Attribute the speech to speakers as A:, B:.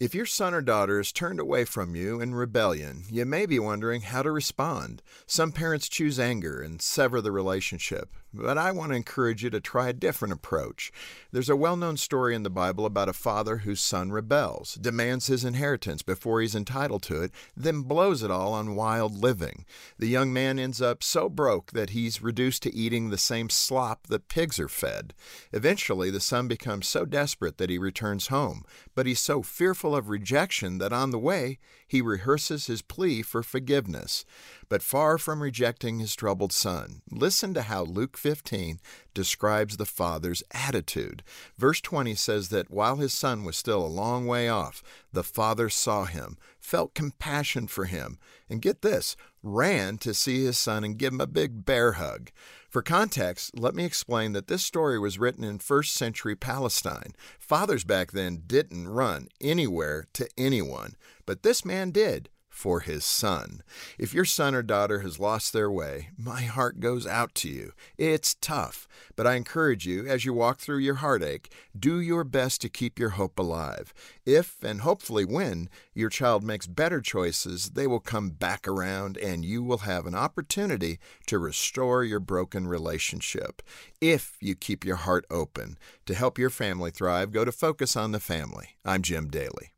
A: If your son or daughter is turned away from you in rebellion, you may be wondering how to respond. Some parents choose anger and sever the relationship, but I want to encourage you to try a different approach. There's a well known story in the Bible about a father whose son rebels, demands his inheritance before he's entitled to it, then blows it all on wild living. The young man ends up so broke that he's reduced to eating the same slop that pigs are fed. Eventually, the son becomes so desperate that he returns home, but he's so fearful of rejection that on the way he rehearses his plea for forgiveness. But far from rejecting his troubled son, listen to how Luke 15 describes the father's attitude. Verse 20 says that while his son was still a long way off, the father saw him, felt compassion for him, and get this, ran to see his son and give him a big bear hug. For context, let me explain that this story was written in first century Palestine. Fathers back then didn't run anywhere to anyone, but this man did for his son. If your son or daughter has lost their way, my heart goes out to you. It's tough, but I encourage you, as you walk through your heartache, do your best to keep your hope alive. If, and hopefully when, your child makes better choices, they will come back around and you will have an opportunity to restore your broken relationship. If you keep your heart open. To help your family thrive, go to Focus on the Family. I'm Jim Daly.